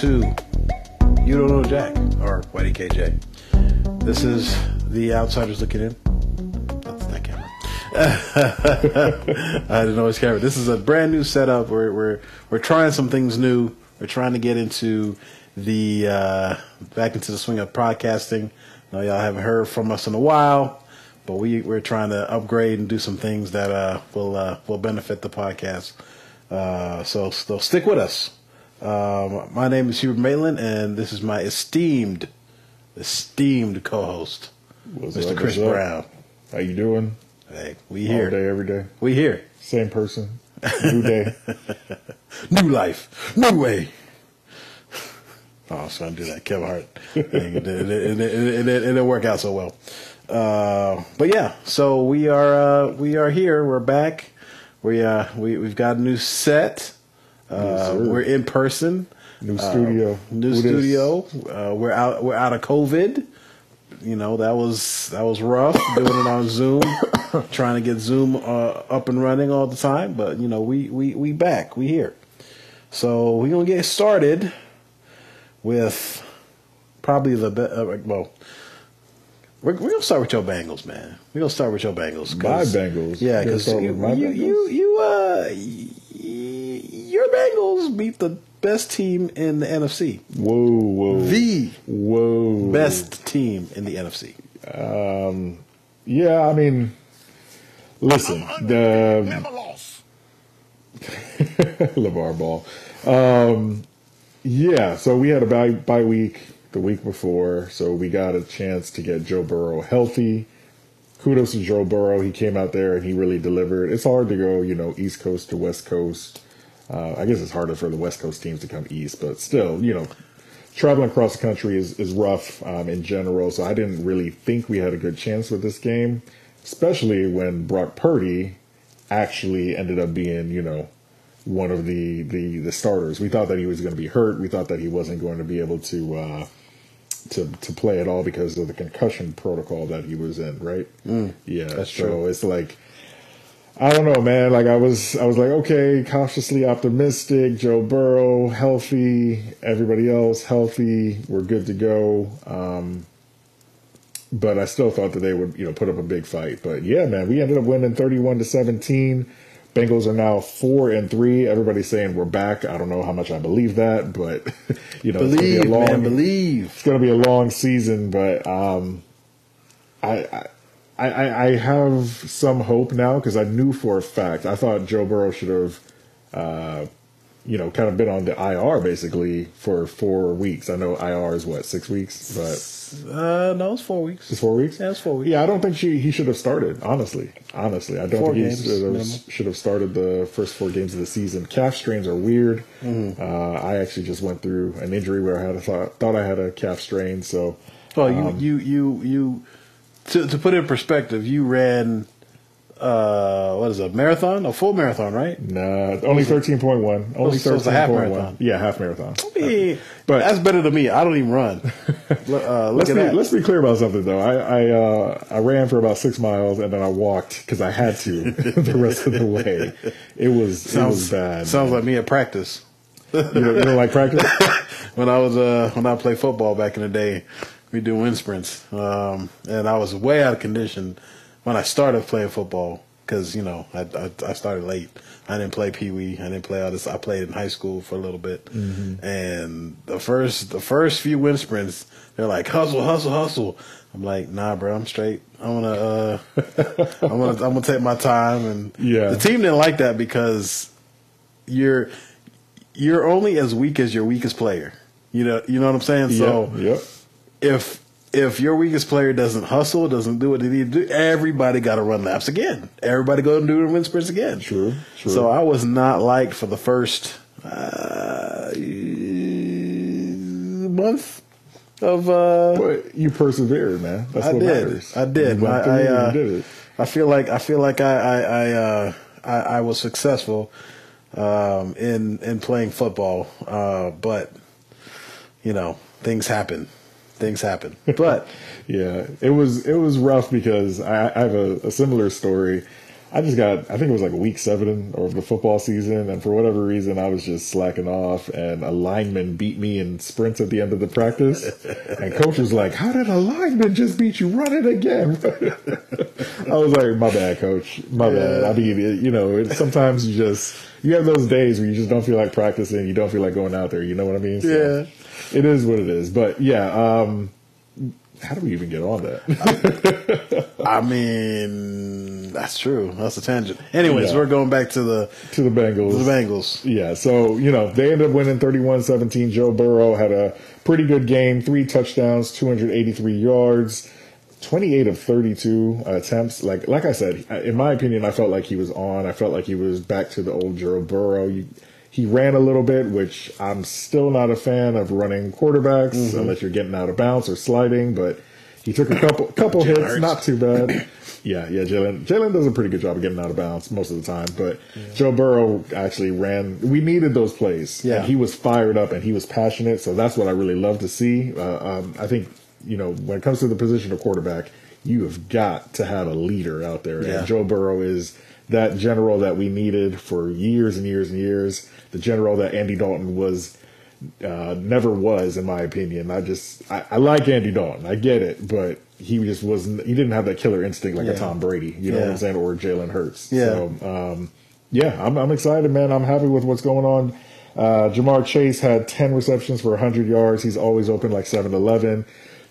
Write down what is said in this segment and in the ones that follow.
To You Don't Know Jack, or Whitey KJ. This is the Outsiders Looking In. That's that camera. I didn't know it's camera. This is a brand new setup. We're we're we're trying some things new. We're trying to get into the uh, back into the swing of podcasting. I know y'all haven't heard from us in a while, but we we're trying to upgrade and do some things that uh, will uh, will benefit the podcast. Uh, so so stick with us. Um, my name is Hubert Maitland, and this is my esteemed esteemed co-host, What's Mr. up, Chris up? Brown. How you doing? Hey, we All here. day, every day. We here. Same person. New day. New life, new way. Oh, I was trying to do that, Kevin Hart. it, it, it, it didn't work out so well. Uh, but yeah, so we are uh, we are here. We're back. We uh we we've got a new set. Yes, Uh, we're in person. New studio. New Who studio. Uh, we're out. We're out of COVID. You know that was that was rough doing it on Zoom, trying to get Zoom uh, up and running all the time. But you know we we we back. We here. So we're gonna get started with probably the best. Uh, well, we're, we're gonna start with your Bengals, man. We're gonna start with your Bengals. My Bengals? Yeah, because you, you, you you uh your Bengals beat the best team in the NFC. Whoa, whoa. The Whoa. best team in the NFC. Um, yeah, I mean, listen, the Never lost. LaVar Ball. Um, yeah, so we had a bye, bye week the week before, so we got a chance to get Joe Burrow healthy. Kudos to Joe Burrow. He came out there and he really delivered. It's hard to go, you know, East Coast to West Coast. Uh, I guess it's harder for the West Coast teams to come East, but still, you know, traveling across the country is, is rough um, in general. So I didn't really think we had a good chance with this game, especially when Brock Purdy actually ended up being, you know, one of the, the, the starters. We thought that he was going to be hurt. We thought that he wasn't going to be able to uh, to to play at all because of the concussion protocol that he was in. Right? yeah, that's so true. it's like I don't know, man. Like I was, I was like, okay, cautiously optimistic. Joe Burrow healthy, everybody else healthy. We're good to go. Um, but I still thought that they would, you know, put up a big fight. But yeah, man, we ended up winning thirty-one to seventeen. Bengals are now four and three. Everybody's saying we're back. I don't know how much I believe that, but you know, it's gonna be a Believe, long, man, believe. it's going to be a long season, but um, I, I, I, I have some hope now because I knew for a fact I thought Joe Burrow should have, uh, you know, kind of been on the IR basically for four weeks. I know IR is what six weeks, but Uh, no, it's four weeks. it's four weeks. Yeah, it's four weeks. Yeah, I don't think she he should have started. Honestly, honestly, I don't Four think games, he should have, should have started the first four games of the season. Calf strains are weird. Mm-hmm. Uh, I actually just went through an injury where I had a thought, thought I had a calf strain, so. Well, you Um, you you you to to put it in perspective, you ran uh what is it, a marathon, a full marathon, right? Nah, only thirteen point one. Only so thirteen half one. Yeah, half marathon. Hey, But- that's better than me. I don't even run. Uh, Let's be, let's be clear about something though. I I, uh, I ran for about six miles and then I walked because I had to the rest of the way. It was it was bad. Sounds man. like me at practice. you, don't, you like practice. when I was uh when I played football back in the day, we do wind sprints, um, and I was way out of condition when I started playing football because you know I, I I started late. I didn't play pee wee. I didn't play all this. I played in high school for a little bit, Mm-hmm. and the first the first few wind sprints, they're like hustle, hustle, hustle. I'm like, nah, bro, I'm straight. I'm gonna uh, I'm gonna I'm gonna take my time, and Yeah. the team didn't like that because you're you're only as weak as your weakest player. You know, you know what I'm saying. So yep, yep. If if your weakest player doesn't hustle, doesn't do what they need to do, everybody got to run laps again. Everybody go and do the wind sprints again. True, true. So I was not liked for the first uh, month of. Uh, But you persevered, man. That's I what did. matters. I did. I, I, uh, did it. I feel like I feel like I I I, uh, I, I was successful um, in in playing football, uh, but you know things happen. Things happen. But Yeah, it was it was rough because I, I have a, a similar story. I just got, I think it was like week seven of the football season, and for whatever reason, I was just slacking off, and a lineman beat me in sprints at the end of the practice, and coach was like, "How did a lineman just beat you? Run it again!" I was like, "My bad, coach. My bad." I mean, you know, it, sometimes you just you have those days where you just don't feel like practicing, you don't feel like going out there. You know what I mean? Yeah. It is what it is. But yeah, um, how do we even get on that? I mean, that's true. That's a tangent. Anyways, Yeah. we're going back to the to the Bengals. to the Bengals. Yeah, so, you know, they ended up winning 31 17. Joe Burrow had a pretty good game, three touchdowns, 283 yards, 28 of 32 attempts. Like like I said, in my opinion, I felt like he was on. I felt like he was back to the old Joe Burrow. You, he ran a little bit, which I'm still not a fan of running quarterbacks unless you're getting out of bounds or sliding, but he took a couple couple hits, Hurts. not too bad. Yeah, yeah, Jalen Jalen does a pretty good job of getting out of bounds most of the time, but Joe Burrow actually ran. We needed those plays. Yeah. he was fired up and he was passionate, so that's what I really love to see. Uh, um, I think you know when it comes to the position of quarterback, you have got to have a leader out there, Yeah. and Joe Burrow is that general that we needed for years and years and years. The general that Andy Dalton was uh, never was, in my opinion. I just I, I like Andy Dalton, I get it, but he just wasn't. He didn't have that killer instinct like Yeah. a Tom Brady. You know what I'm saying, or Jalen Hurts. Yeah. So, um, yeah, I'm I'm excited, man. I'm happy with what's going on. Uh, Ja'Marr Chase had 10 receptions for 100 yards. He's always open like 7 Eleven.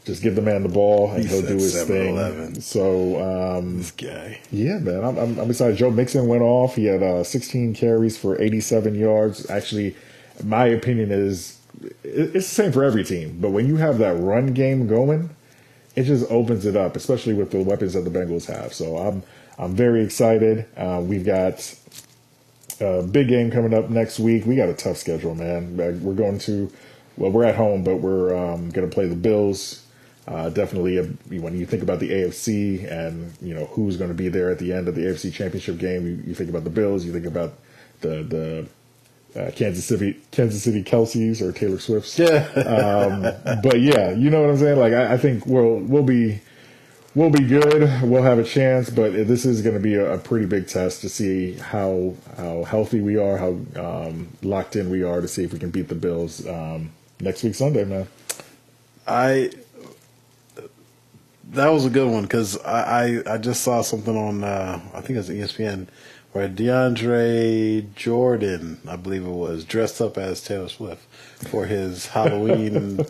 Just give the man the ball and He he'll do his 7-Eleven. thing. So, um, This guy. yeah, man, I'm, I'm, I'm excited. Joe Mixon went off. He had uh, 16 carries for 87 yards. Actually, my opinion is it's the same for every team. But when you have that run game going, it just opens it up, especially with the weapons that the Bengals have. So I'm I'm very excited. Uh, we've got a big game coming up next week. We got a tough schedule, man. Uh, We're going to well, we're at home, but we're um, going to play the Bills. Uh, definitely, a, when you think about the AFC and you know who's going to be there at the end of the AFC Championship game, you, you think about the Bills. You think about the the uh, Kansas City Kansas City Kelces or Taylor Swifts. Yeah. Um, but yeah, you know what I'm saying. Like I, I think we'll we'll be we'll be good. We'll have a chance, but this is going to be a, a pretty big test to see how how healthy we are, how um, locked in we are, to see if we can beat the Bills um, next week Sunday, man. I that was a good one because I, I I just saw something on uh, I think it was ESPN where DeAndre Jordan I believe it was dressed up as Taylor Swift for his Halloween.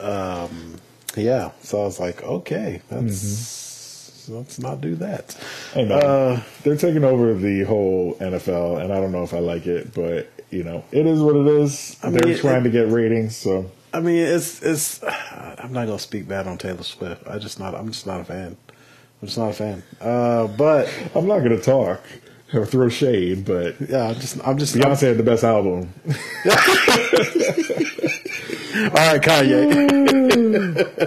um, yeah, so I was like, okay, that's let's not do that. Uh, they're taking over the whole NFL, and I don't know if I like it, but you know, it is what it is. I they're mean, trying it- to get ratings, so I mean, it's it's. I'm not gonna speak bad on Taylor Swift. I just not. I'm just not a fan. I'm just not a fan. Uh, but I'm not going to talk or throw shade, but yeah, I'm just. I'm just. Beyonce had the best album. all right, Kanye.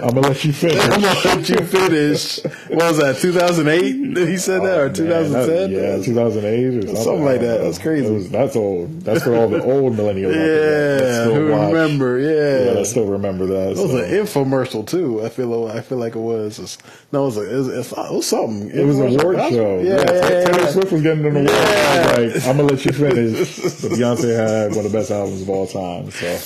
I'm gonna let you finish. I'm gonna let you finish. What was that? 2008? He said that, or Oh, 2010? yeah, 2008 or something, Something like that. That's crazy. It was- that's old. That's for all the old millennials. Yeah, still who watch. remember? Yeah, Yeah, that still remember that. it was an infomercial too. I feel. I feel like it was. No, it was. A, it, was it was something. It was an Infomercial. award show. Yeah, yeah, yeah, Taylor. Swift was getting an award. Yeah. Like, I'm gonna let you finish. But Beyonce had one of the best albums of all time. So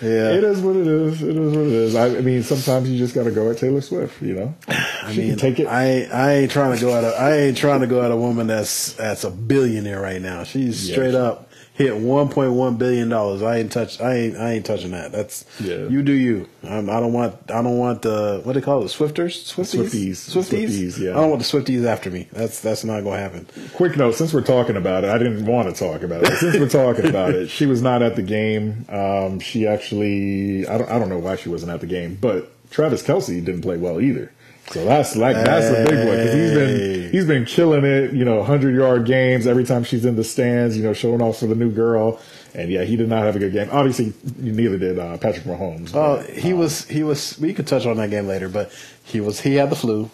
Yeah. it is what it is. It is what it is. I, I mean, sometimes you just gotta go at Taylor Swift. You know, I She mean, take it. I I ain't trying to go at a I ain't trying to go at a woman that's that's a billionaire right now. She's Yeah. straight up hit one point one billion dollars. I ain't touch. I ain't I ain't touching that. That's Yeah. You do you. Um, I don't want. I don't want the what they call it. Swifters. Swifties. Swifties. Swifties. Swifties, yeah. I don't want the Swifties after me. That's that's not gonna happen. Quick note: since we're talking about it, I didn't want to talk about it. Since we're talking about it, she was not at the game. Um, she actually, I don't, I don't know why she wasn't at the game, but Travis Kelce didn't play well either. So that's like that's a big one because he's been he's been killing it. You know, hundred yard games every time she's in the stands. You know, showing off for the new girl. And yeah, he did not have a good game. Obviously, neither did uh, Patrick Mahomes. Oh, but, he was he was. We could touch on that game later, but he was he had the flu,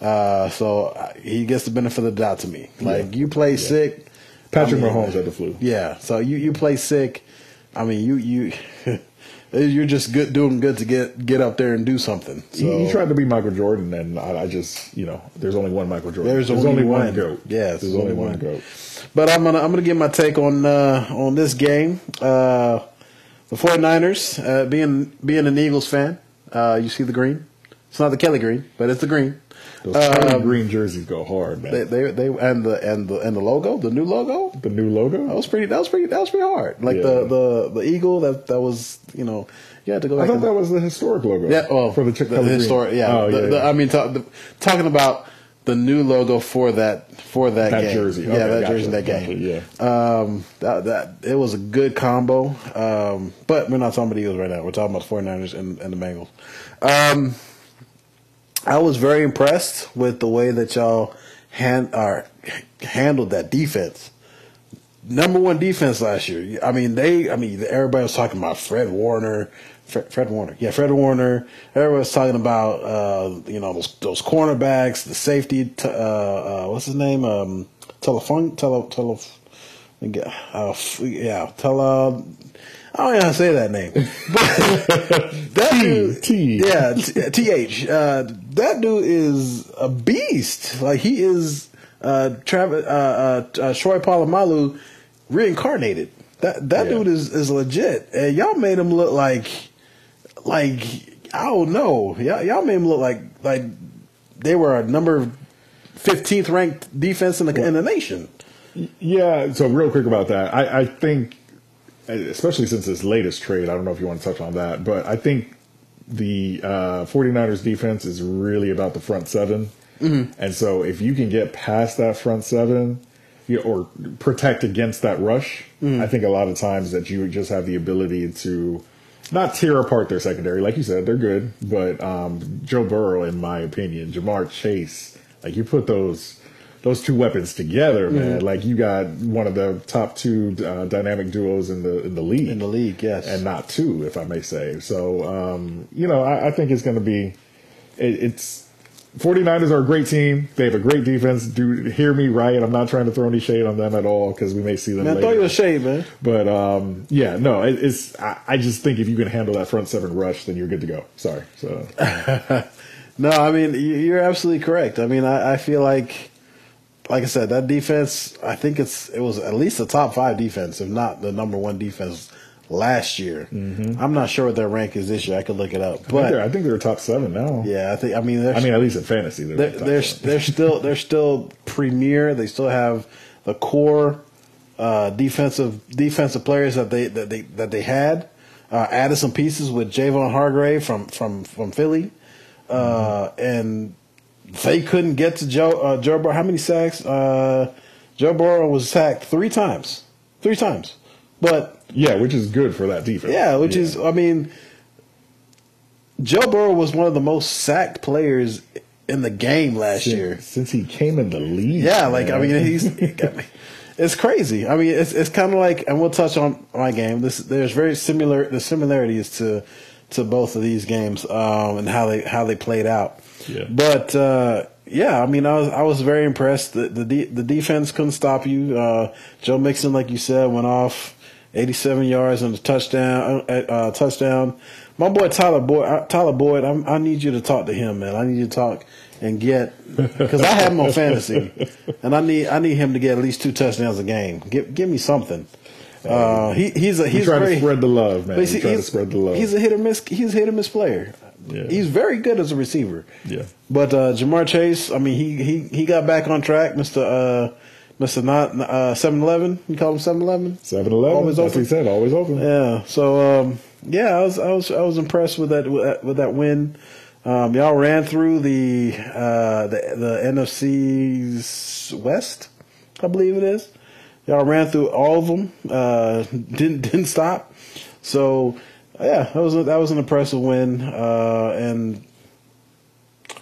uh, so uh, he gets the benefit of the doubt to me. Like you play sick, Patrick I mean, Mahomes had the flu. Yeah, so you you play sick. I mean, you you You're just good, doing good to get get up there and do something. So He, he tried to be Michael Jordan, and I, I just, you know, there's only one Michael Jordan. There's only one. one. goat. Yes, there's only only one one. goat. But I'm gonna I'm gonna give my take on uh, on this game. Uh, the 49ers, uh, being being an Eagles fan, uh, you see the green. It's not the Kelly green, but it's the green. Those Um, green jerseys go hard, man. They, they they and the and the and the logo, the new logo. the new logo. That was pretty. That was pretty. That was pretty hard. Like Yeah. the, the the eagle. That that was you know you had to go. I thought that was the historic logo. Yeah, well, for the, Chick- the, historic, yeah. Oh, The- yeah, the- yeah. I mean, ta- the, talking about the new logo for that for that, That game. jersey. yeah, Okay, that gotcha, jersey, that game. yeah. um, that that it was a good combo. Um, but we're not talking about the Eagles right now. We're talking about the 49ers and, and the Bengals. Um, I was very impressed with the way that y'all hand or handled that defense number one defense last year. I mean, they. I mean, everybody was talking about Fred Warner. Fred, Fred Warner, yeah, Fred Warner. Everybody was talking about uh, you know those those cornerbacks, the safety. T- uh, uh, what's his name? Um, telephone, tele, tele. Uh, f- yeah, tele. I don't know how to say that name. But that dude, T. yeah, t- th. Uh, that dude is a beast. Like he is uh, Travis uh, uh, uh, Troy Polamalu reincarnated. That that Yeah. dude is is legit, and y'all made him look like like I don't know. Y'all y'all made him look like like they were a number fifteenth ranked defense in the in the nation. Yeah, so real quick about that. I, I think, especially since this latest trade, I don't know if you want to touch on that, but I think the uh, 49ers defense is really about the front 7 And so if you can get past that front seven you or protect against that rush, I think a lot of times that you just have the ability to not tear apart their secondary. Like you said, they're good, but um, Joe Burrow, in my opinion, Ja'Marr Chase, like you put those those two weapons together, man. Like you got one of the top two uh, dynamic duos in the in the league, In the league, yes. and not two, if I may say. So, um, you know, I, I think it's going to be it, it's. 49ers are a great team. They have a great defense. Do hear me right. I'm not trying to throw any shade on them at all because we may see them Man, later. throw you a shade, man. But um, yeah, no, it, it's. I, I just think if you can handle that front seven rush, then you're good to go. Sorry. So No, I mean you- you're absolutely correct. I mean, I, I feel like, like I said, that defense. I think it's it was at least the top five defense, if not the number one defense last year. I'm not sure what their rank is this year. I could look it up, I, think they're, but I think they're top seven now. yeah, I think. I mean, I mean, at least in fantasy, they're, they're they're, they're still they're still premier. They still have the core uh, defensive defensive players that they that they that they had. Uh, added some pieces with Javon Hargrave from from from Philly, uh, and they couldn't get to Joe uh, Joe Burrow. How many sacks? Uh, Joe Burrow was sacked three times, three times. But yeah, which is good for that defense. yeah, which is I mean, Joe Burrow was one of the most sacked players in the game last since, year. since he came in the league. Yeah, like I mean, he's it's crazy. I mean, it's it's kind of like, and we'll touch on my game. This there's very similar the similarities to to both of these games um, and how they how they played out. Yeah. But uh, yeah, I mean, I was I was very impressed. The the, de- the defense couldn't stop you. Uh, Joe Mixon, like you said, went off 87 yards and a touchdown. Uh, uh, touchdown. My boy Tyler Boyd, uh, Tyler Boyd, I'm, I need you to talk to him, man. I need you to talk and get because I have him on fantasy, and I need I need him to get at least two touchdowns a game. Give give me something. Uh, he he's a he's very, to spread the love, man. but He see, tried to spread the love. he's a hit or miss. He's a hit or miss player. Yeah. He's very good as a receiver. Yeah. But uh, Ja'Marr Chase, I mean, he he he got back on track, Mister uh, Mister Not uh, Seven Eleven. You call him Seven Eleven. 7 11. Always That's what open. he said. Always open. Yeah. So um, yeah, I was I was I was impressed with that with that, with that win. Um, y'all ran through the uh, the the NFC's West, I believe it is. Y'all ran through all of them. Uh, didn't didn't stop. So yeah, that was a, that was an impressive win. Uh, and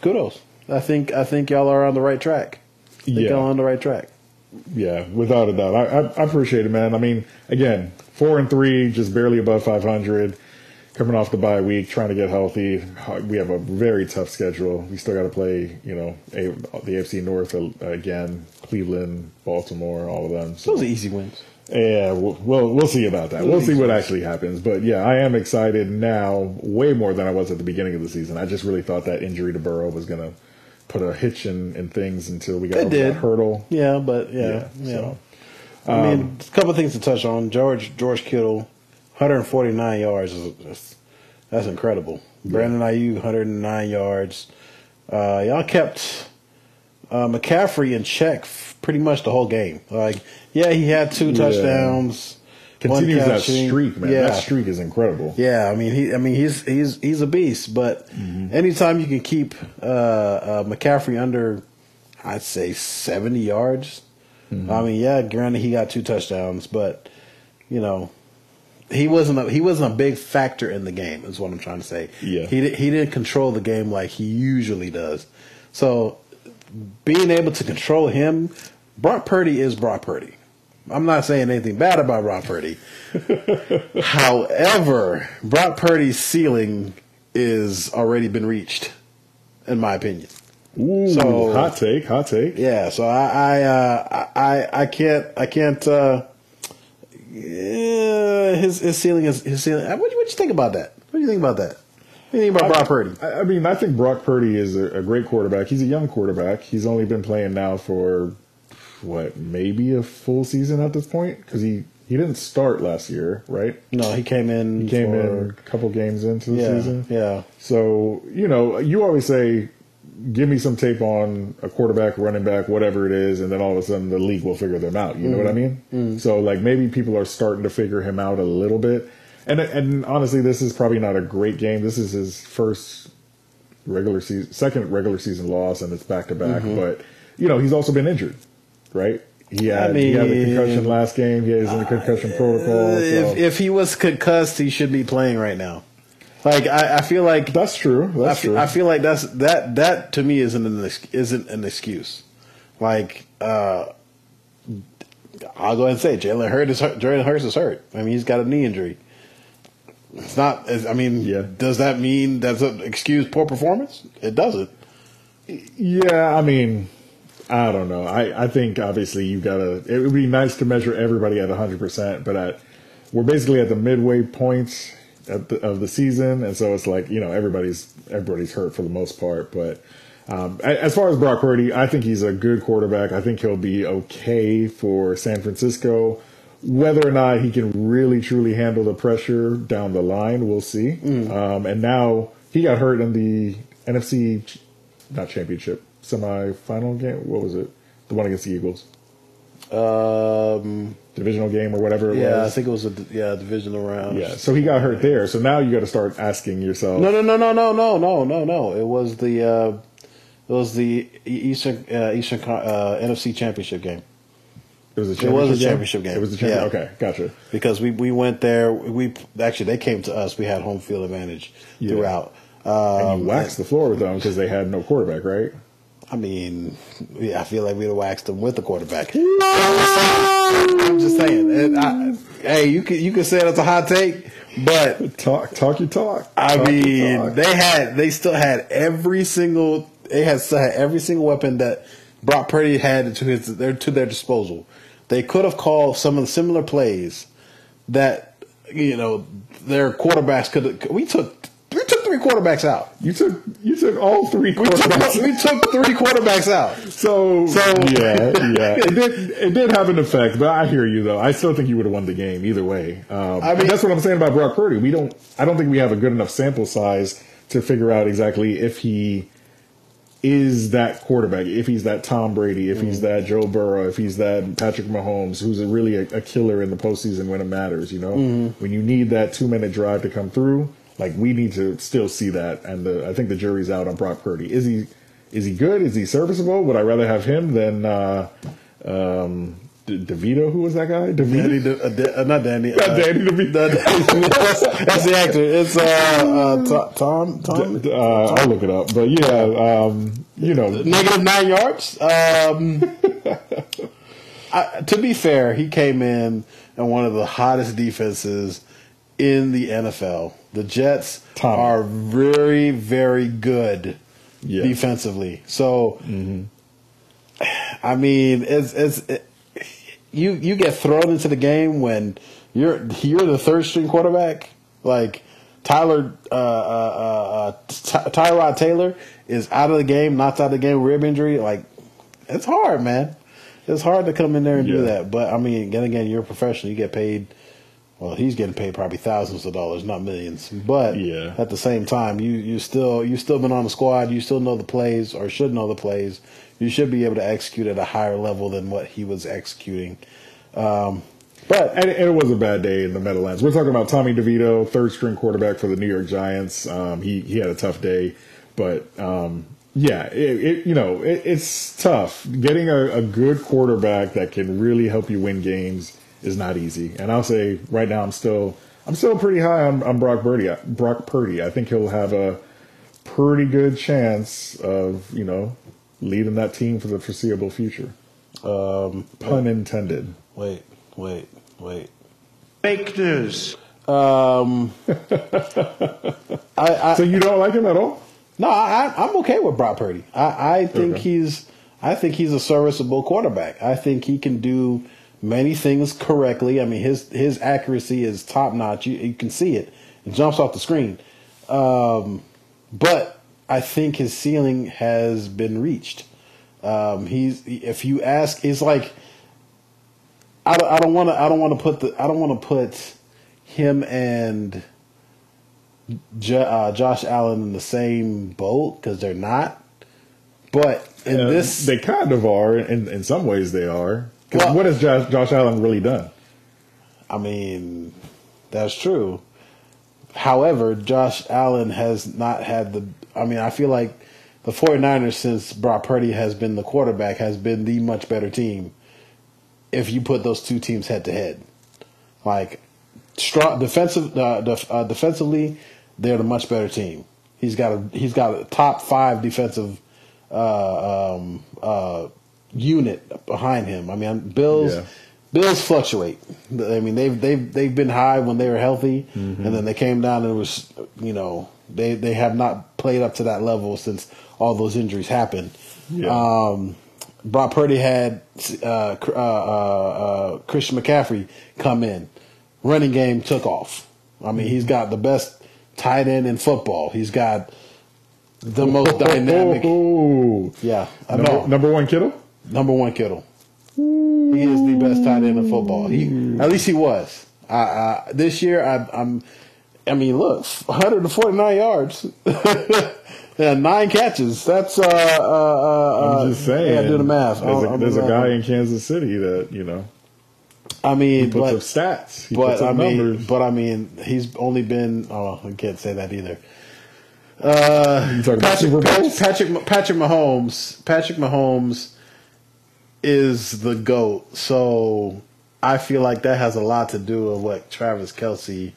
kudos. I think I think y'all are on the right track. I think Yeah. y'all are on the right track. Yeah, without a doubt. I, I, I appreciate it, man. I mean, again, four and three, just barely above 500. coming off the bye week, trying to get healthy. We have a very tough schedule. We still got to play, you know, a, the AFC North again, Cleveland, Baltimore, all of them. So. Those are easy wins. Yeah, we'll, we'll, we'll see about that. We'll see what actually happens. But yeah, I am excited now, way more than I was at the beginning of the season. I just really thought that injury to Burrow was going to put a hitch in, in things until we got over that hurdle. Yeah, but yeah, yeah. yeah. So, I mean, um, a couple things to touch on. George George Kittle, 149 yards. Is, that's incredible. Brandon Aiyuk, 109 yards. Uh, y'all kept uh, McCaffrey in check pretty much the whole game. Like, yeah, he had two touchdowns. Continues that streak, man. Yeah. That streak is incredible. Yeah, I mean, he, I mean, he's he's he's a beast. But mm-hmm. anytime you can keep uh, uh, McCaffrey under, I'd say seventy yards. Mm-hmm. I mean, yeah, granted he got two touchdowns, but you know, he wasn't a, he wasn't a big factor in the game. Is what I'm trying to say. Yeah, he he didn't control the game like he usually does. So being able to control him, Brock Purdy is Brock Purdy. I'm not saying anything bad about Brock Purdy. However, Brock Purdy's ceiling is already been reached, in my opinion. Ooh, so hot take, hot take. Yeah, so I I uh, I I can't I can't. Uh, yeah, his his ceiling is his ceiling. What what you think about that? What do you think about that? What do you think about I, Brock Purdy? I, I mean, I think Brock Purdy is a, a great quarterback. He's a young quarterback. He's only been playing now for what maybe a full season at this point because he he didn't start last year, right? No, he came in. He came for, in a couple games into the yeah, season. Yeah. So you know, you always say, "Give me some tape on a quarterback, running back, whatever it is," and then all of a sudden the league will figure them out. You mm know what I mean? mm So like maybe people are starting to figure him out a little bit. And and honestly, this is probably not a great game. This is his first regular season, second regular season loss, and it's back to back. But you know, he's also been injured right? He had, I mean, he had a concussion last game. He is in the concussion uh, protocol. So. If, if he was concussed, he should be playing right now. Like I, I feel like that's true. That's I, true. I feel like that's that that to me isn't an isn't an excuse. Like uh, I'll go ahead and say Jalen Hurts is hurt. Jalen Hurts is hurt. I mean, he's got a knee injury. It's not. I mean, yeah. Does that mean that's an excuse poor performance? It doesn't. Yeah, I mean, I don't know. I, I think obviously you've gotta. It would be nice to measure everybody at 100, percent but at we're basically at the midway point the, of the season, and so it's like you know everybody's everybody's hurt for the most part. But um, as far as Brock Purdy, I think he's a good quarterback. I think he'll be okay for San Francisco. Whether or not he can really truly handle the pressure down the line, we'll see. Mm. Um, and now he got hurt in the NFC, not championship, semi-final game. What was it? The one against the Eagles. Um, divisional game or whatever it was. yeah, was. I think it was a yeah divisional round. Yeah, so he got hurt there. So now you got to start asking yourself. No, no, no, no, no, no, no, no, no. It was the uh, it was the Eastern uh, Eastern uh, NFC Championship game. It was a championship, it was a championship game. game. It was a championship. Yeah. Okay, gotcha. Because we, we went there. We actually they came to us. We had home field advantage yeah. throughout. Um, and you waxed the floor with them because they had no quarterback, right? I mean, yeah, I feel like we'd have waxed them with the quarterback. I'm just saying. I, hey, you can you can say that's a hot take, but talk talk your talk. I talk mean, talk. they had they still had every single they had had every single weapon that Brock Purdy had to his their to their disposal. They could have called some of the similar plays that you know their quarterbacks could. We took three quarterbacks out. You took you took all three quarterbacks. We took, we took three quarterbacks out. So, so yeah, yeah, it did it did have an effect. But I hear you though. I still think you would have won the game either way. Um, I mean, that's what I'm saying about Brock Purdy. We don't. I don't think we have a good enough sample size to figure out exactly if he is that quarterback, if he's that Tom Brady, if mm he's that Joe Burrow, if he's that Patrick Mahomes, who's a really a, a, killer in the postseason when it matters. You know, mm when you need that two minute drive to come through like we need to still see that, and the, I think the jury's out on Brock Purdy. Is he is he good? Is he serviceable? Would I rather have him than uh, um, De- DeVito? Who was that guy? DeVito? Danny De- uh, De- uh, not Danny. Not uh, Danny DeVito. that's, that's, the actor. It's uh, uh Tom. Tom. Uh, I'll look it up. But yeah, um, you know, negative nine yards. Um, I, to be fair, he came in and one of the hottest defenses in the NFL the Jets Tommy. are very, very good Yeah. defensively. So, I mean, it's it's it, you you get thrown into the game when you're you're the third string quarterback. Like Tyler uh, uh, uh, uh, Ty- Tyrod Taylor is out of the game, knocked out of the game rib injury. Like it's hard, man. It's hard to come in there and do that. But I mean, again, again, you're a professional. You get paid. Well, he's getting paid probably thousands of dollars, not millions. But Yeah. at the same time, you you still you still been on the squad. You still know the plays or should know the plays. You should be able to execute at a higher level than what he was executing. Um, but And, and it was a bad day in the Meadowlands. We're talking about Tommy DeVito, third string quarterback for the New York Giants. Um, he he had a tough day, but um, yeah, it, it you know it, it's tough getting a, a good quarterback that can really help you win games is not easy. And I'll say right now, I'm still I'm still pretty high on, on Brock Purdy. Brock Purdy. I think he'll have a pretty good chance of you know leading that team for the foreseeable future. um, Pun intended. wait, wait, wait. Fake news. Um, I, I So you don't like him at all? No, I, I'm okay with Brock Purdy. I, I think Okay. he's, I think he's a serviceable quarterback. I think he can do many things correctly. I mean, his his accuracy is top notch. You, you can see it; it jumps off the screen. Um, but I think his ceiling has been reached. Um, he's if you ask, it's like I don't, I don't want to I don't want to put the I don't want to put him and Jo- uh, Josh Allen in the same boat because they're not. But in Uh, this, they kind of are. In in some ways, they are. Because Well- what has Josh, Josh Allen really done? I mean, that's true. However, Josh Allen has not had the. I mean, I feel like the 49ers, since Brock Purdy has been the quarterback, has been the much better team if you put those two teams head to head. Like, strong defensive, uh, def, uh, defensively, they're the much better team. He's got a he's got a top five defensive uh, um, uh, unit behind him. I mean, Bills. Yeah. Bills fluctuate. I mean, they've they've they've been high when they were healthy, and then they came down and it was you know they they have not played up to that level since all those injuries happened. Yeah. Um, Brock Purdy had uh, uh, uh, uh, Christian McCaffrey come in, running game took off. I mean, he's got the best tight end in football. He's got the most dynamic. Oh, Yeah, number, number one Kittle. Number one Kittle. He is the best tight end in football. He, at least he was. I, I, this year, I, I'm. I mean, look, 149 yards, yeah, nine catches. That's uh, uh, uh, I'm just saying. Yeah, do the math. There's, a, there's a guy in Kansas City that you know I mean, he puts but up stats. He but puts up I mean, numbers. but I mean, he's only been. Oh, I can't say that either. Uh, You talking about Patrick, Bowls? Patrick Patrick Mahomes. Patrick Mahomes is the goat. So I feel like that has a lot to do with what Travis Kelce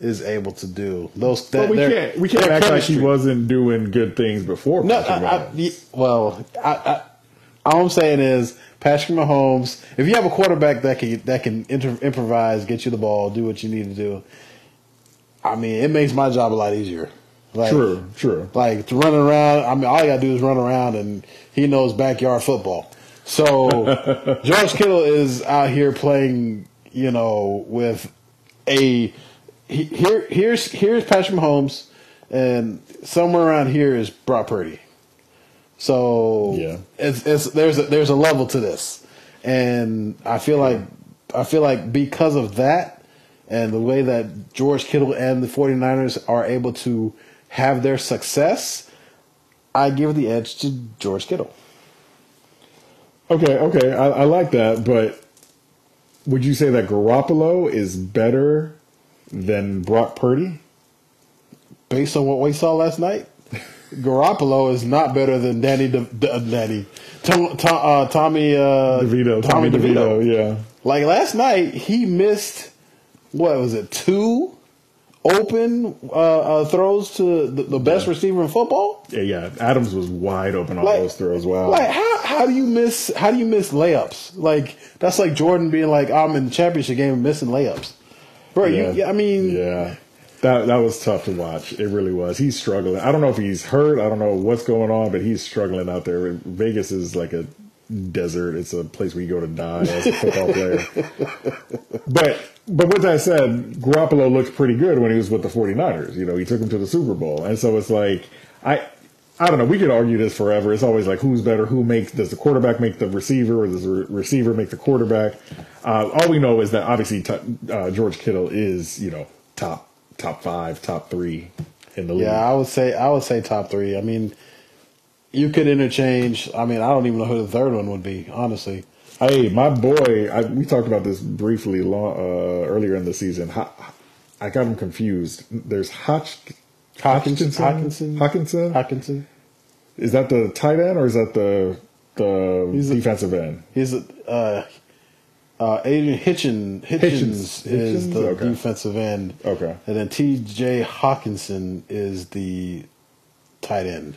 is able to do. Those but we can't we can't act like he wasn't doing good things before. No, I, I, well, I, I, all I'm saying is Patrick Mahomes. If you have a quarterback that can that can inter, improvise, get you the ball, do what you need to do, I mean, it makes my job a lot easier. Like, true, true. Like to run around. I mean, all you gotta do is run around, and he knows backyard football. So George Kittle is out here playing, you know, with a he, here. Here's here's Patrick Mahomes, and somewhere around here is Brock Purdy. So Yeah. it's, it's there's a, there's a level to this, and I feel like I feel like because of that and the way that George Kittle and the 49ers are able to have their success, I give the edge to George Kittle. Okay, okay, I, I like that, but would you say that Garoppolo is better than Brock Purdy? Based on what we saw last night, Garoppolo is not better than Danny De, De, Danny Tom, Tom, uh, Tommy uh, DeVito, Tommy, DeVito, yeah. Like last night, he missed what was it? Two open uh, uh, throws to the, the best receiver in football. Yeah, yeah. Adams was wide open on Like- those throws. Wow. Like how how do you miss how do you miss layups? Like that's like Jordan being like I'm in the championship game and missing layups, bro. yeah. You, I mean, yeah. That that was tough to watch. It really was. He's struggling. I don't know if he's hurt. I don't know what's going on, but he's struggling out there. Vegas is like a desert. It's a place where you go to die as a football player. but but with that said, Garoppolo looked pretty good when he was with the 49ers. You know, he took him to the Super Bowl. And so it's like I I don't know. We could argue this forever. It's always like who's better, who makes does the quarterback make the receiver, or does the receiver make the quarterback? Uh, all we know is that obviously t- uh, George Kittle is you know top top five, top three in the league. Yeah, I would say I would say top three. I mean, you could interchange. I mean, I don't even know who the third one would be. Honestly, Hey, my boy, I, we talked about this briefly long, uh, earlier in the season. Ho- I got him confused. There's Hotch, Hockenson. Hockenson. Hockenson. Hockenson. Is that the tight end or is that the the He's a- defensive end? He's a, uh, uh, Adrian Hitchin, Hitchens, Hitchens. is Hitchens? the Okay. defensive end. Okay. And then T.J. Hockenson is the tight end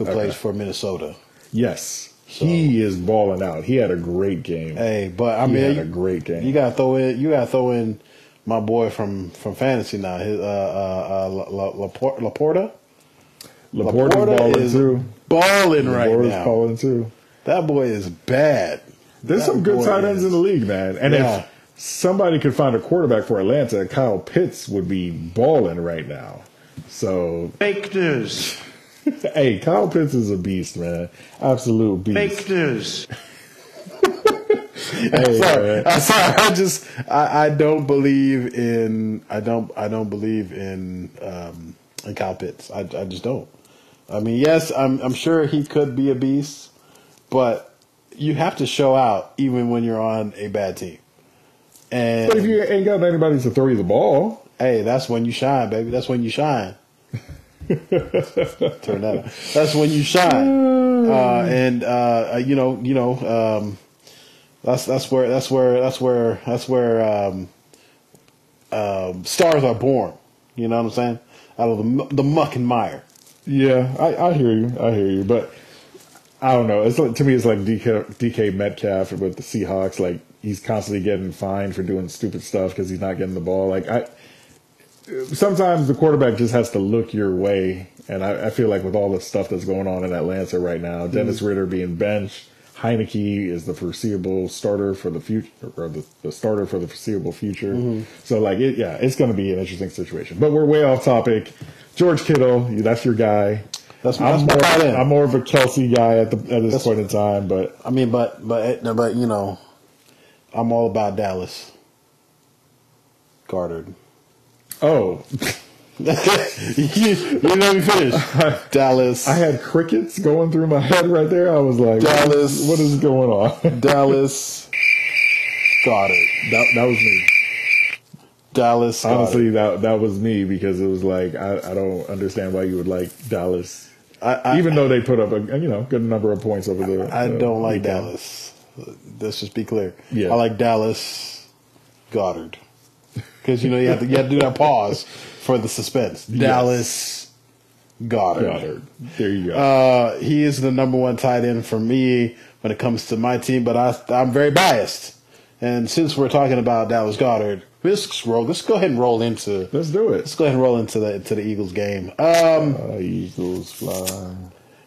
who Okay. plays for Minnesota. Yes, he is balling out. He had a great game. Hey, but I He mean, had you, a great game. You gotta throw in. You gotta throw in my boy from from fantasy now. His uh uh, uh La, La, Lapor- LaPorta. Laporte is balling too. balling right Laporte is now. balling too. That boy is bad. There's That some good tight ends is- in the league, man. And Yeah. if somebody could find a quarterback for Atlanta, Kyle Pitts would be balling right now. So, Fake news. hey, Kyle Pitts is a beast, man. Absolute beast. Fake news. Hey, sorry, man. I'm sorry. I just I, I don't believe in I don't I don't believe in um in Kyle Pitts. I I just don't. I mean, yes, I'm I'm sure he could be a beast, but you have to show out even when you're on a bad team. And But if you ain't got anybody to throw you the ball, hey, that's when you shine, baby. That's when you shine. Turn that. That's when you shine. Uh, and uh, you know, you know, um, that's that's where that's where that's where that's where um, um, stars are born. You know what I'm saying? Out of the the muck and mire. yeah, I, I hear you. I hear you. But I don't know. It's like, to me, it's like DK, DK Metcalf with the Seahawks. Like he's constantly getting fined for doing stupid stuff because he's not getting the ball. Like I, sometimes the quarterback just has to look your way, and I, I feel like with all the stuff that's going on in Atlanta right now, mm-hmm. Desmond Ridder being benched, Heinicke is the foreseeable starter for the future, or the, the starter for the foreseeable future. Mm-hmm. So like, it, yeah, it's going to be an interesting situation. But we're way off topic. George Kittle, that's your guy. That's- I'm that's more. I'm more of a Kelce guy at the at this point in time, but I mean, but but but you know, I'm all about Dallas. Goedert. Oh, you, you let me finish. Dallas. I had crickets going through my head right there. I was like, Dallas. what is going on? Dallas. Goedert. that that was me. Dallas. Honestly, that that was me because it was like I, I don't understand why you would like Dallas, I, I, even though they put up a you know good number of points over there. I the don't like weekend. Dallas. Let's just be clear. Yeah. I like Dallas Goedert because you know you have to you have to do that pause for the suspense. Dallas Goedert. Goedert. There you go. Uh, he is the number one tight end for me when it comes to my team, but I, I'm very biased. And since we're talking about Dallas Goedert, let's roll. Let's go ahead and roll into. Let's do it. Let's go ahead and roll into the into the Eagles game. Um, Uh, Eagles fly.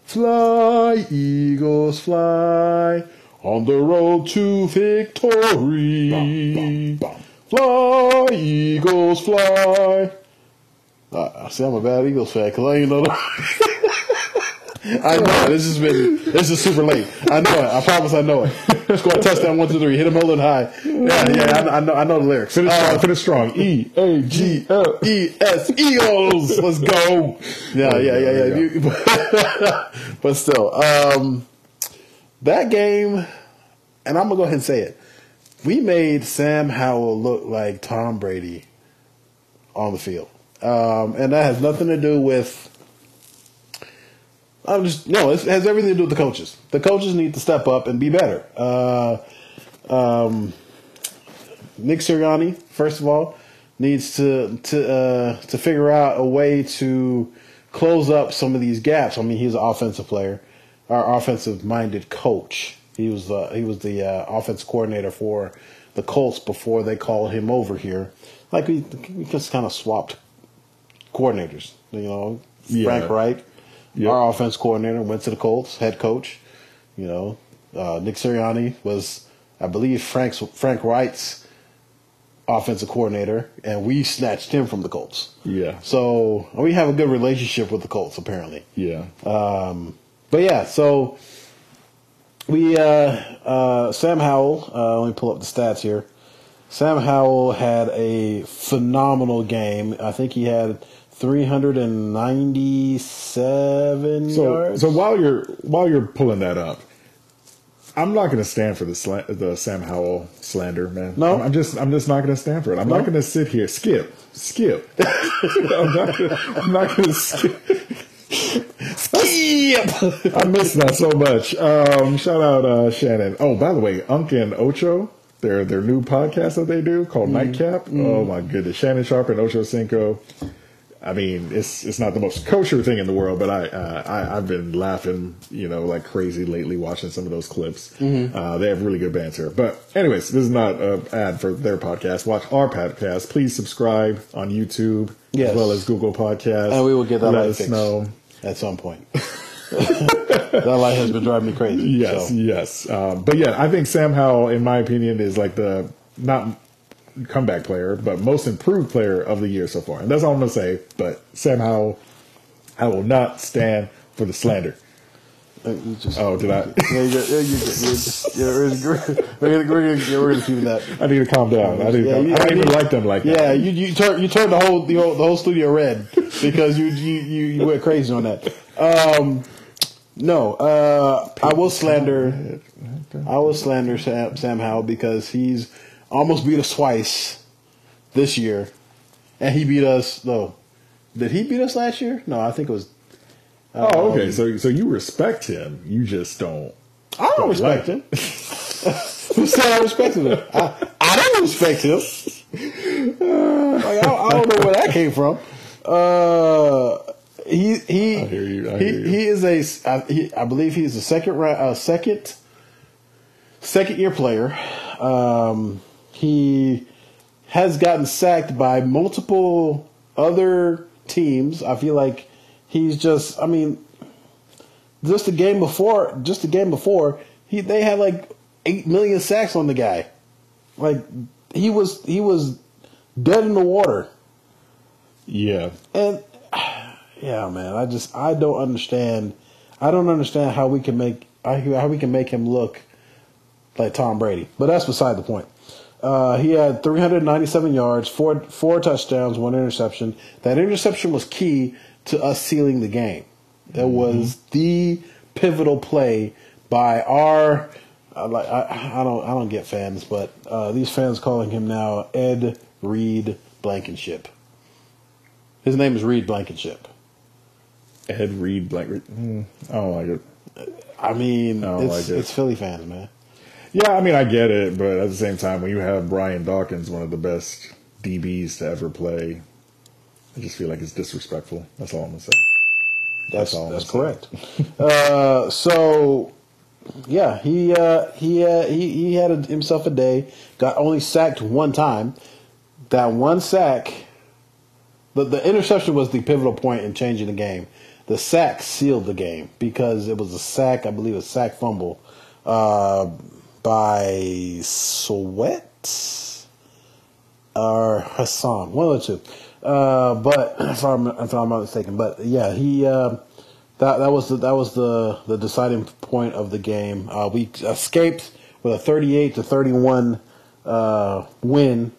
fly, Eagles, fly on the road to victory. Bum, bum, bum. Fly, Eagles, fly. Uh, see, I'm a bad Eagles fan because I ain't know. The- I know it. This has been. This is super late. I know it. I promise. I know it. Score a touchdown. One, two, three. Hit him holding high. Yeah, yeah. I, I know. I know the lyrics. Finish Uh, strong. Finish strong. E A G L. E S Eagles. Let's go. Yeah, yeah, yeah, yeah. You- but still, um, that game, and I'm gonna go ahead and say it. We made Sam Howell look like Tom Brady on the field, um, and that has nothing to do with. I'm just no. It has everything to do with the coaches. The coaches need to step up and be better. Uh, um, Nick Sirianni, first of all, needs to to uh, to figure out a way to close up some of these gaps. I mean, he's an offensive player, our offensive minded coach. He was uh, he was the uh, offense coordinator for the Colts before they called him over here. Like we we just kind of swapped coordinators. You know, Yeah. Frank Reich, Yep. our offense coordinator, went to the Colts, head coach. You know, uh, Nick Sirianni was, I believe, Frank's Frank Reich's offensive coordinator, and we snatched him from the Colts. Yeah. So we have a good relationship with the Colts, apparently. Yeah. Um, but yeah, so we uh, uh, Sam Howell. Uh, let me pull up the stats here. Sam Howell had a phenomenal game. I think he had 397 So, yards. so while you're while you're pulling that up, I'm not going to stand for the sla- the Sam Howell slander, man. No? I'm, I'm just I'm just not going to stand for it. I'm not going to sit here skip skip. I'm not gonna, I'm not going to skip. Yep. I miss that so much. Um, shout out uh, Shannon. Oh, by the way, Unk and Ocho, their their new podcast that they do called Mm-hmm. Nightcap. Oh my goodness, Shannon Sharpe and Ocho Cinco. I mean, it's it's not the most kosher thing in the world, but I, uh, I I've been laughing, you know, like crazy lately watching some of those clips. Mm-hmm. Uh, they have really good banter. But anyways, this is not an ad for their podcast. Watch our podcast. Please subscribe on YouTube Yes. as well as Google Podcasts. And we will get that Let us fixed. know. At some point. that light has been driving me crazy. Yes, so. yes. Um, but yeah, I think Sam Howell, in my opinion, is like the not comeback player, but most improved player of the year so far. And that's all I'm going to say. But Sam Howell, I will not stand for the slander. Uh, just- Oh, did I? Yeah, you, you, you, you, yeah, we're, we're gonna keep that. I need to calm down. I, need to Yeah, calm, you- I don't you- even like them like Yeah, that. Yeah, you you turn you turned the whole the whole, the whole studio red because you you you, you went crazy on that. Um, no, uh, I will slander. I will slander Sam, Sam Howell because he's almost beat us twice this year, and he beat us. No, did he beat us last year? No, I think it was. Oh, okay. So, so you respect him. You just don't. I don't Don't respect him. Who said I respected him? I, I don't respect him. Like, I, I don't know where that came from. Uh, he he I hear you, I he, you. he is a I, he, I believe he's a second uh, second second year player. Um, he has gotten sacked by multiple other teams. I feel like he's just. I mean, just the game before, just the game before, he they had like eight million sacks on the guy. Like he was he was dead in the water. Yeah. And yeah, man, I just I don't understand. I don't understand how we can make how we can make him look like Tom Brady. But that's beside the point. Uh, he had 397 yards, four four touchdowns, one interception. That interception was key to us sealing the game. That was the pivotal play by our. I like I, I don't I don't get fans, but uh, these fans calling him now Ed Reed Blankenship. His name is Reed Blankenship. Ed Reed, like, mm, I don't like it. I mean, I it's, like it. it's Philly fans, man. Yeah, I mean, I get it, but at the same time, when you have Brian Dawkins, one of the best DBs to ever play, I just feel like it's disrespectful. That's all I'm gonna say. That's That's all that's correct. uh, so yeah, he uh, he uh, he he had a, himself a day. Got only sacked one time. That one sack, the the interception was the pivotal point in changing the game. The sack sealed the game because it was a sack, I believe, a sack fumble uh, by Sweat or Haason, one of the two. Uh, but if I'm if I'm not mistaken, but yeah, he uh, that that was the, that was the the deciding point of the game. Uh, we escaped with a 38 to 31 uh, win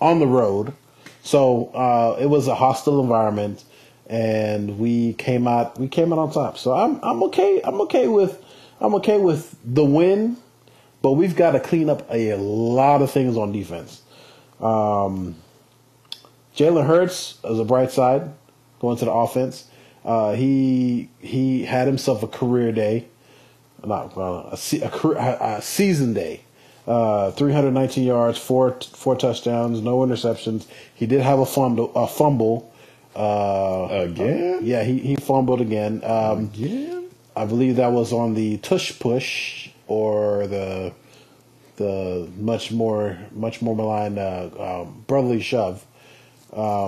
on the road, so uh, it was a hostile environment, and we came out we came out on top. So I'm I'm okay I'm okay with I'm okay with the win, but we've got to clean up a lot of things on defense. Um, Jalen Hurts is a bright side going to the offense. Uh, he he had himself a career day, not well, a, a, career, a season day. Uh, 319 yards, four four touchdowns, no interceptions. He did have a fumble. A fumble. Uh, Again? yeah, he, he fumbled again. Um, Again? I believe that was on the tush push or the the much more much more maligned uh, um, brotherly shove.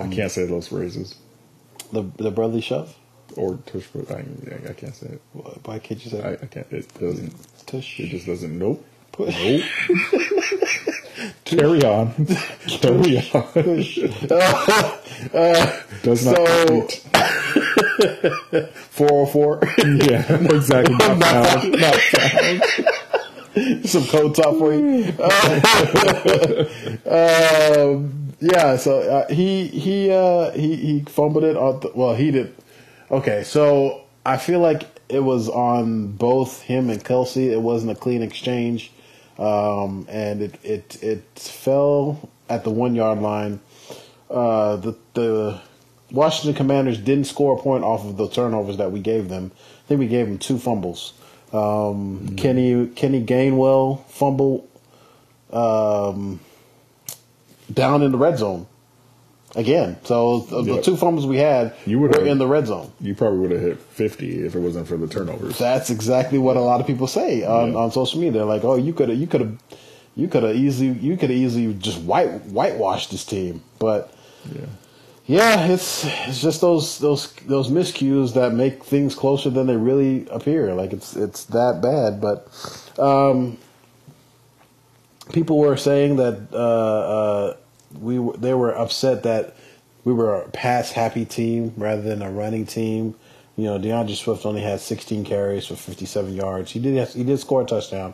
I can't say those phrases. The the brotherly shove. or tush push. I, I can't say it. Why can't you say I, I can't. It doesn't. tush? It just doesn't. Nope. Push. Nope. Carry on. Carry on. Does not So- compete. Four hundred four. Yeah, exactly. Not found. Not found. Some code top for you. um, yeah, so uh, he he uh, he he fumbled it. On the, well, he did. Okay, so I feel like it was on both him and Kelce. It wasn't a clean exchange, um, and it it it fell at the one yard line. Uh, the the Washington Commanders didn't score a point off of the turnovers that we gave them. I think we gave them two fumbles. Um, Kenny Kenny Gainwell fumble um, down in the red zone again. So the, the two fumbles we had You were in the red zone. You probably would have hit 50 if it wasn't for the turnovers. That's exactly what a lot of people say on, Yeah. on social media. They're like, "Oh, you could have, you could have, you could have easily, you could have easily just white whitewashed this team." But Yeah. yeah, it's it's just those those those miscues that make things closer than they really appear. Like it's it's that bad. But um, people were saying that uh, uh, we they were upset that we were a pass happy team rather than a running team. You know, D'Andre Swift only had 16 carries for 57 yards. He did he did score a touchdown.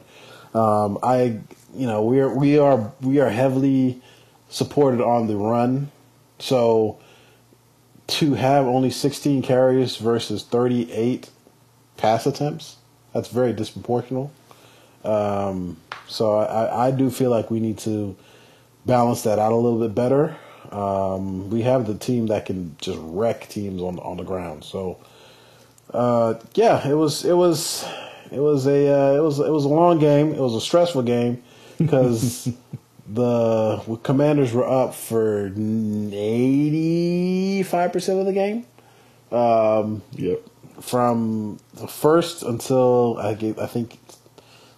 Um, I you know we are we are we are heavily supported on the run, so to have only 16 carries versus 38 pass attempts, that's very disproportional. Um, so I, I do feel like we need to balance that out a little bit better. Um, we have the team that can just wreck teams on on the ground. So uh, yeah, it was it was it was a uh, it was it was a long game. It was a stressful game because the Commanders were up for eighty five percent of the game Um, Yep. from the first until I get, I think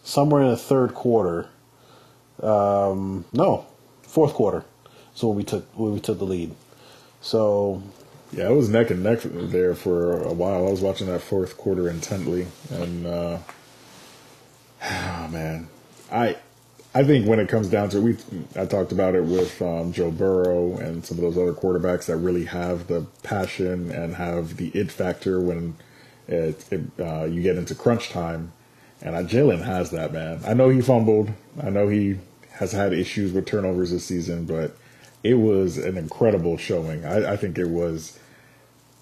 somewhere in the third quarter. Um, no, fourth quarter. So we took when we took the lead. So Yeah, it was neck and neck there for a while. I was watching that fourth quarter intently, and uh, oh man, I I think when it comes down to it, we I talked about it with um, Joe Burrow and some of those other quarterbacks that really have the passion and have the it factor when it, it uh, you get into crunch time, and uh, Jalen has that man. I know he fumbled. I know he has had issues with turnovers this season, but it was an incredible showing. I, I think it was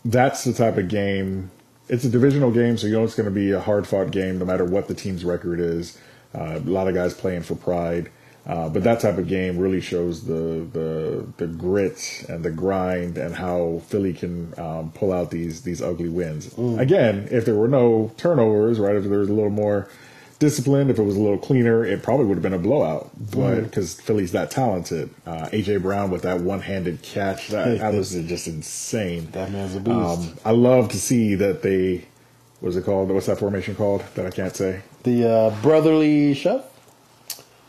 that's the type of game. It's a divisional game, so you know it's going to be a hard fought game no matter what the team's record is. Uh, a lot of guys playing for pride, uh, but that type of game really shows the the the grit and the grind and how Philly can um, pull out these these ugly wins. Again, if there were no turnovers, right? If there was a little more disciplined, if it was a little cleaner, it probably would have been a blowout. But because Philly's that talented, uh, AJ Brown with that one handed catch, that, that was just insane. that man's a beast. Um, I love to see that they, what's it called? What's that formation called that I can't say? the uh, brotherly shove,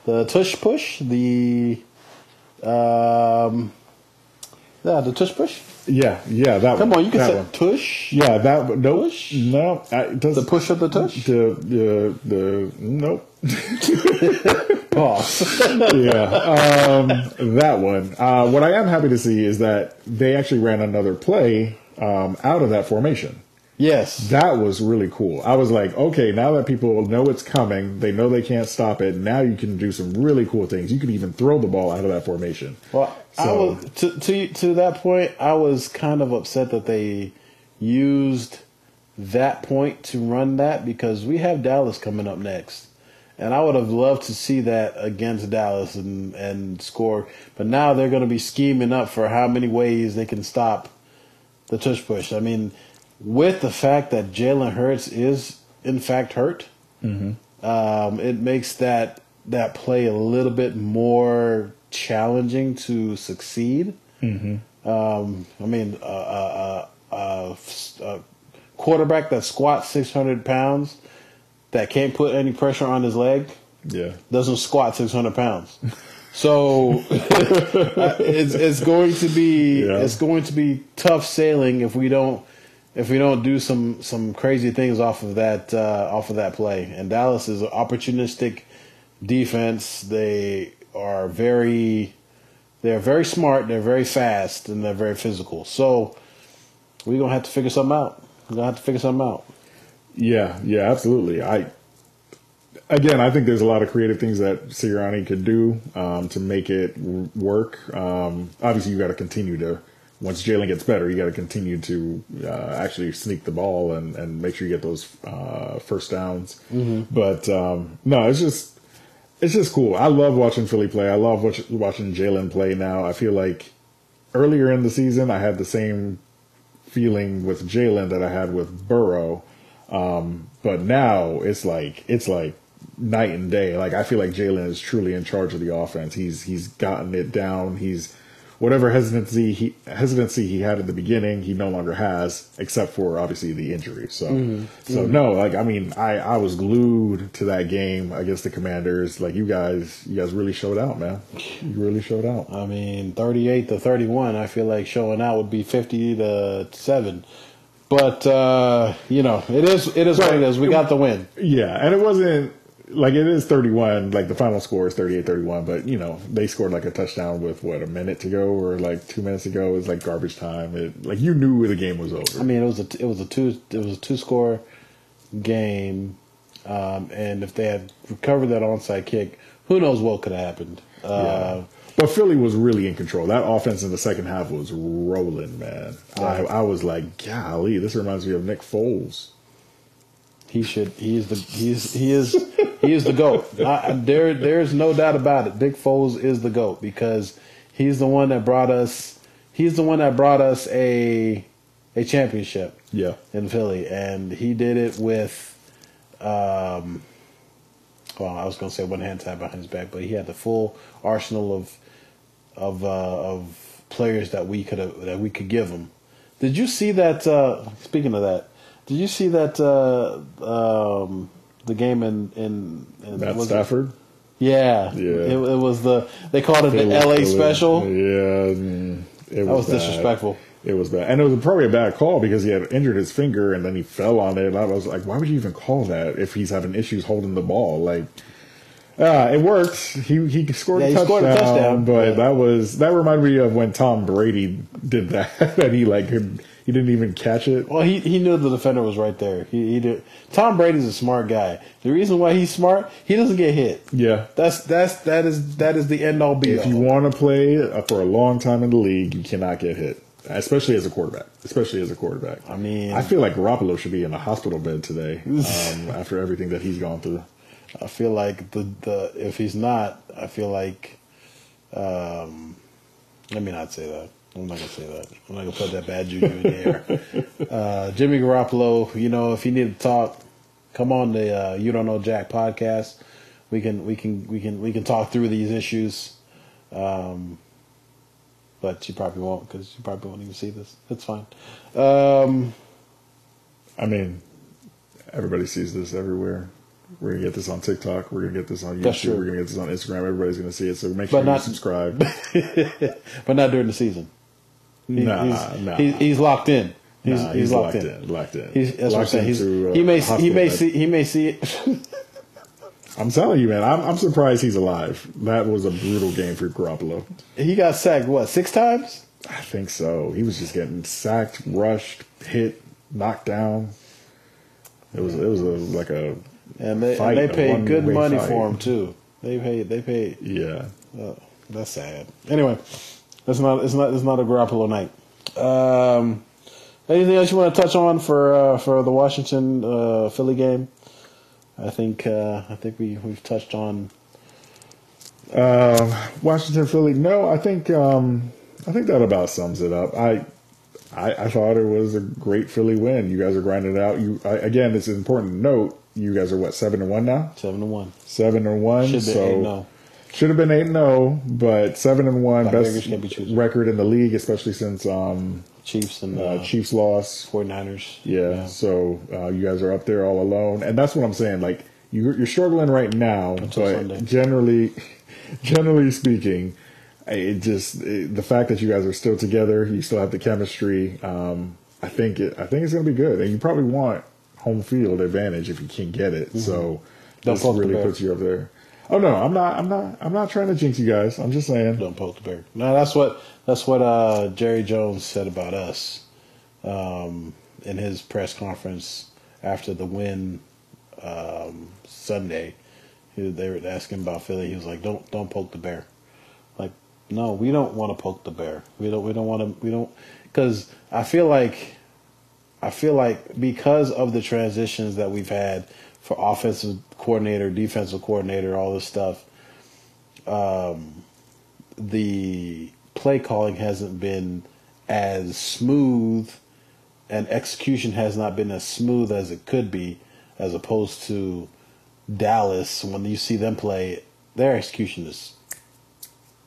the tush push, the um, yeah, the tush push. Yeah, yeah, that Come one. on, you can that say one. tush. Yeah, that one. No, Push? no, I- does The push of the tush. The the the nope. Pause. yeah, um, that one. Uh, what I am happy to see is that they actually ran another play um, out of that formation. Yes. That was really cool. I was like, okay, now that people know it's coming, they know they can't stop it. Now you can do some really cool things. You can even throw the ball out of that formation. Well, I So- was to to to that point. I was kind of upset that they used that point to run that because we have Dallas coming up next, and I would have loved to see that against Dallas and and score. But now they're going to be scheming up for how many ways they can stop the tush push. I mean, with the fact that Jalen Hurts is in fact hurt, um, it makes that that play a little bit more challenging to succeed. Mm-hmm. Um, I mean, a uh, uh, uh, uh, quarterback that squats six hundred pounds that can't put any pressure on his leg Yeah. doesn't squat six hundred pounds. So it's it's going to be Yeah. it's going to be tough sailing if we don't if we don't do some some crazy things off of that uh, off of that play. And Dallas is an opportunistic defense. They are very they're very smart. They're very fast and they're very physical. So we're gonna have to figure something out. We're gonna have to figure something out. Yeah, yeah, absolutely. I again, I think there's a lot of creative things that Sirianni could do um, to make it work. Um, obviously, you got to continue to once Jalen gets better, you got to continue to uh, actually sneak the ball and, and make sure you get those uh, first downs. But um, no, it's just it's just cool. I love watching Philly play. I love watch, watching Jalen play. Now I feel like earlier in the season, I had the same feeling with Jalen that I had with Burrow. Um, but now it's like it's like night and day. Like I feel like Jalen is truly in charge of the offense. He's he's gotten it down. He's whatever hesitancy he hesitancy he had at the beginning, he no longer has, except for obviously the injury. So so no, like I mean, I I was glued to that game against the Commanders. Like you guys, you guys really showed out, man. You really showed out. I mean, 38 to 31, I feel like showing out would be 50 to 7. But, uh, you know, it is it is what it is. We got the win. Yeah, and it wasn't like it is 31, like the final score is 38 31, but you know, they scored like a touchdown with what a minute to go or like 2 minutes ago. It was like garbage time. It like you knew the game was over. I mean, it was a it was a two it was a two score game, um, and if they had recovered that onside kick, who knows what could have happened. Uh, Yeah. But Philly was really in control. That offense in the second half was rolling, man. I, I was like, golly, this reminds me of Nick Foles. He should. He is the. He is. He is. he is the goat. I, there. There is no doubt about it. Dick Foles is the goat because he's the one that brought us. He's the one that brought us a a championship Yeah. in Philly, and he did it with. Um, well, I was going to say one hand tied behind his back, but he had the full arsenal of of uh, of players that we could that we could give him. Did you see that? Uh, speaking of that, did you see that uh, um, the game in in, in That was it- Stafford. Yeah, Yeah. It, it was the they called it the L.A. Special. Yeah. It That was bad. disrespectful. It was bad, and it was probably a bad call because he had injured his finger and then he fell on it. And I was like, why would you even call that if he's having issues holding the ball? Like, uh, it worked. He he scored, Yeah, a, he touchdown, scored a touchdown, but yeah. that was that reminded me of when Tom Brady did that. that he like could, he didn't even catch it. Well, he he knew the defender was right there. He, he did. Tom Brady's a smart guy. The reason why he's smart, he doesn't get hit. Yeah. That's that's that is that is the end all be If you want to play uh, for a long time in the league, you cannot get hit, especially as a quarterback. Especially as a quarterback. I mean- I feel like Garoppolo should be in a hospital bed today um, after everything that he's gone through. I feel like the the if he's not, I feel like, um, let me not say that. I'm not gonna say that. I'm not gonna put that bad juju in the air. Uh, Jimmy Garoppolo, you know, if you need to talk, come on the uh, You Don't Know Jack podcast. We can we can we can we can talk through these issues. Um, but you probably won't because you probably won't even see this. It's fine. Um, I mean, everybody sees this everywhere. We're gonna get this on TikTok. We're gonna get this on YouTube. We're gonna get this on Instagram. Everybody's gonna see it. So make But sure not- you subscribe. but not during the season. He- Nah, he's, nah. he's, he's locked in. He's, Nah, he's, locked, in. Locked in. He's, that's what I'm Locked saying. He's, uh, he may see, he may see he may see it. I'm telling you, man. I'm, I'm surprised he's alive. That was a brutal game for Garoppolo. he got sacked what six times? I think so. He was just getting sacked, rushed, hit, knocked down. It was it was a, like a And they Fight, and they paid good money fight. for him too. They paid they paid. yeah. Oh, that's sad. Anyway, that's not it's not it's not a Garoppolo night. Um, anything else you want to touch on for uh, for the Washington uh, Philly game? I think uh, I think we we've touched on Uh, Washington Philly. No, I think um, I think that about sums it up. I, I I thought it was a great Philly win. You guys are grinding it out. You I, again, it's important to note. You guys are what seven and one now. seven to one. Seven and one. Should be so eight no. Should have been eight and zero, but seven and one, best be record in the league, especially since um, Chiefs and uh, uh, Chiefs loss. 49ers. Yeah, so uh, you guys are up there all alone, and that's what I'm saying. Like you, you're struggling right now, Until but Sunday. generally, generally speaking, it just it, the fact that you guys are still together, you still have the chemistry. Um, I think it, I think it's going to be good, and you probably want home field advantage if you can get it. So Mm-hmm. Don't this really puts you up there. Oh no, I'm not. I'm not. I'm not trying to jinx you guys. I'm just saying. Don't poke the bear. No, that's what that's what uh, Jerry Jones said about us um, in his press conference after the win um, Sunday. He, they were asking about Philly. He was like, "Don't don't poke the bear." Like, no, we don't want to poke the bear. We don't. We don't want to. We don't because I feel like I feel like because of the transitions that we've had for offensive coordinator, defensive coordinator, all this stuff, um, the play calling hasn't been as smooth and execution has not been as smooth as it could be as opposed to Dallas when you see them play their execution is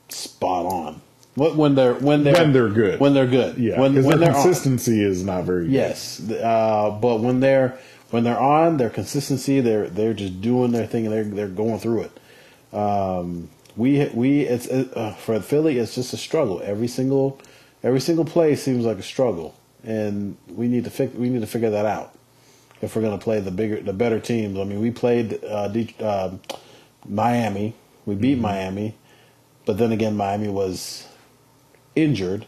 spot on When- when they're when they're When they're good. when they're good Yeah, when because when their they're on. consistency is not very. good. Yes, uh, but when they're when they're on, their consistency, they're they're just doing their thing and they're they're going through it. Um, we we it's uh, for Philly, it's just a struggle. Every single every single play seems like a struggle, and we need to fix we need to figure that out if we're going to play the bigger the better teams. I mean, we played uh, um Miami, we beat Miami, but then again, Miami was injured.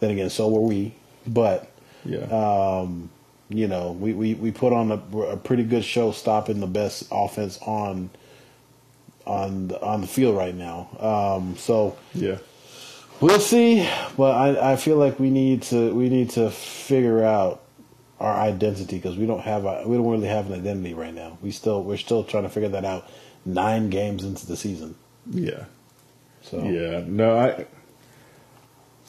Then again, so were we, but Yeah. um, you know, we, we, we put on a, a pretty good show stopping the best offense on on the, on the field right now. Um, so yeah. we'll see, but I, I feel like we need to we need to figure out our identity because we don't have a, we don't really have an identity right now. We still we're still trying to figure that out. Nine games into the season, Yeah. so Yeah, no, I,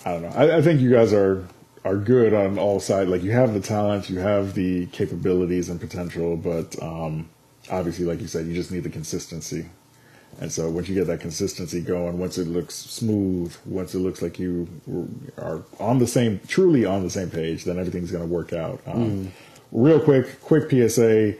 I don't know. I, I think you guys are are good on all sides. Like you have the talent, you have the capabilities and potential, but um, obviously, like you said, you just need the consistency. And so once you get that consistency going, once it looks smooth, once it looks like you are on the same, truly on the same page, then everything's going to work out. Um, Real quick, quick PSA: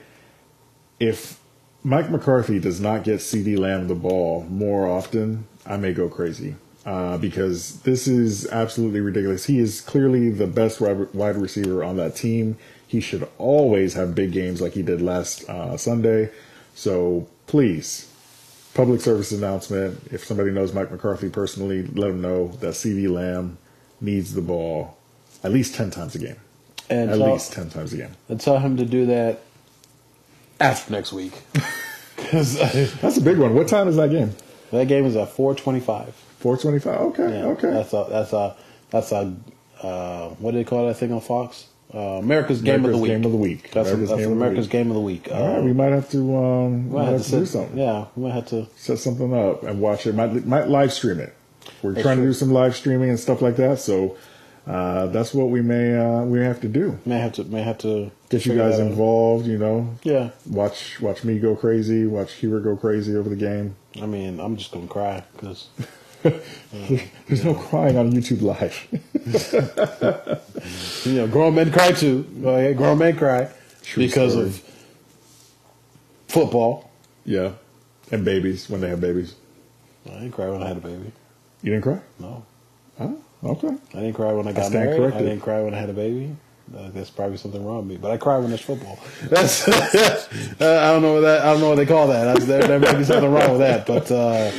if Mike McCarthy does not get CeeDee Lamb the ball more often, I may go crazy uh, because this is absolutely ridiculous. He is clearly the best wide receiver on that team. He should always have big games like he did last uh, Sunday. So please, public service announcement. If somebody knows Mike McCarthy personally, let him know that CeeDee Lamb needs the ball at least 10 times a game. and At tell, least 10 times a game. and tell him to do that after next week because That's a big one. What time is that game? that game is at four twenty five. 425. Okay, Yeah, okay. That's a that's a that's a uh, what do they call that thing on Fox? Uh, America's Game of the America's Week. Game of the Week. That's, America's that's Game of the America's Week. Game of the Week. All right, Um, we might have to, um, we might have to do set- something. Yeah, we might have to. Set something up and watch it. Might, might live stream it. We're That's trying to do some live streaming and stuff like that. So uh, that's what we may uh, we have to do. May have to. May have to Get you guys involved. You know, Yeah, watch watch me go crazy. Watch Hero go crazy over the game. I mean, I'm just gonna cry because There's no crying on YouTube Live. you know grown men cry too. Oh, yeah, grown men cry True because story. of football. yeah, and babies when they have babies. I didn't cry when I had a baby. You didn't cry? No, Huh? okay. I didn't cry when I got stand married. corrected. I didn't cry when I had a baby. Uh, there's probably something wrong with me, but I cry when there's football. That's uh, I don't know what that I don't know what they call that. That's, there, there may be something wrong with that, but uh,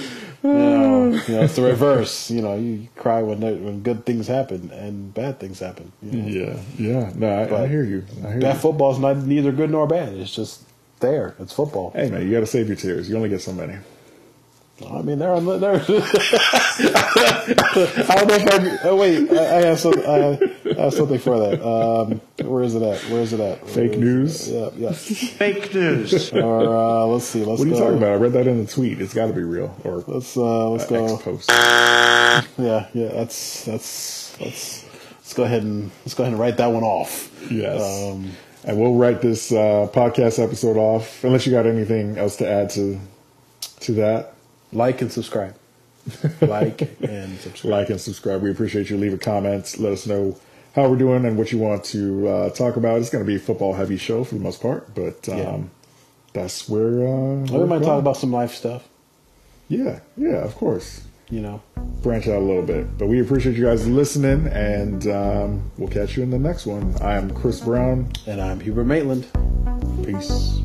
you know, you know, it's the reverse. You know, you cry when when good things happen and bad things happen. You know? Yeah, yeah. No, I, I hear you. I hear Bad you. football's not neither good nor bad. It's just there. It's football. Hey man, you got to save your tears. You only get so many. I mean, they're on the. They're, I don't know if I. Oh wait, I, I have some. I, I have something for that. Um, where is it at? Where is it at? Where Fake is- news? Yeah, yeah. Fake news. Or uh, let's see. Let's What are you go. talking about? I read that in the tweet. It's got to be real or Let's uh, let's uh, go. X post. Yeah, yeah. That's that's let's let's go ahead and let's go ahead and write that one off. Yes. Um, and we'll write this uh, podcast episode off. Unless you got anything else to add to to that, like and subscribe. like and subscribe. like and subscribe. We appreciate you. Leave a comment. Let us know how we're doing and what you want to uh, talk about. It's going to be a football heavy show for the most part, but um, Yeah. that's where uh, we might talk about some life stuff. Yeah, yeah, of course. You know, Branch out a little bit. But we appreciate you guys listening, and um, we'll catch you in the next one. I am Chris Brown. and I'm Hubert Maitland. Peace.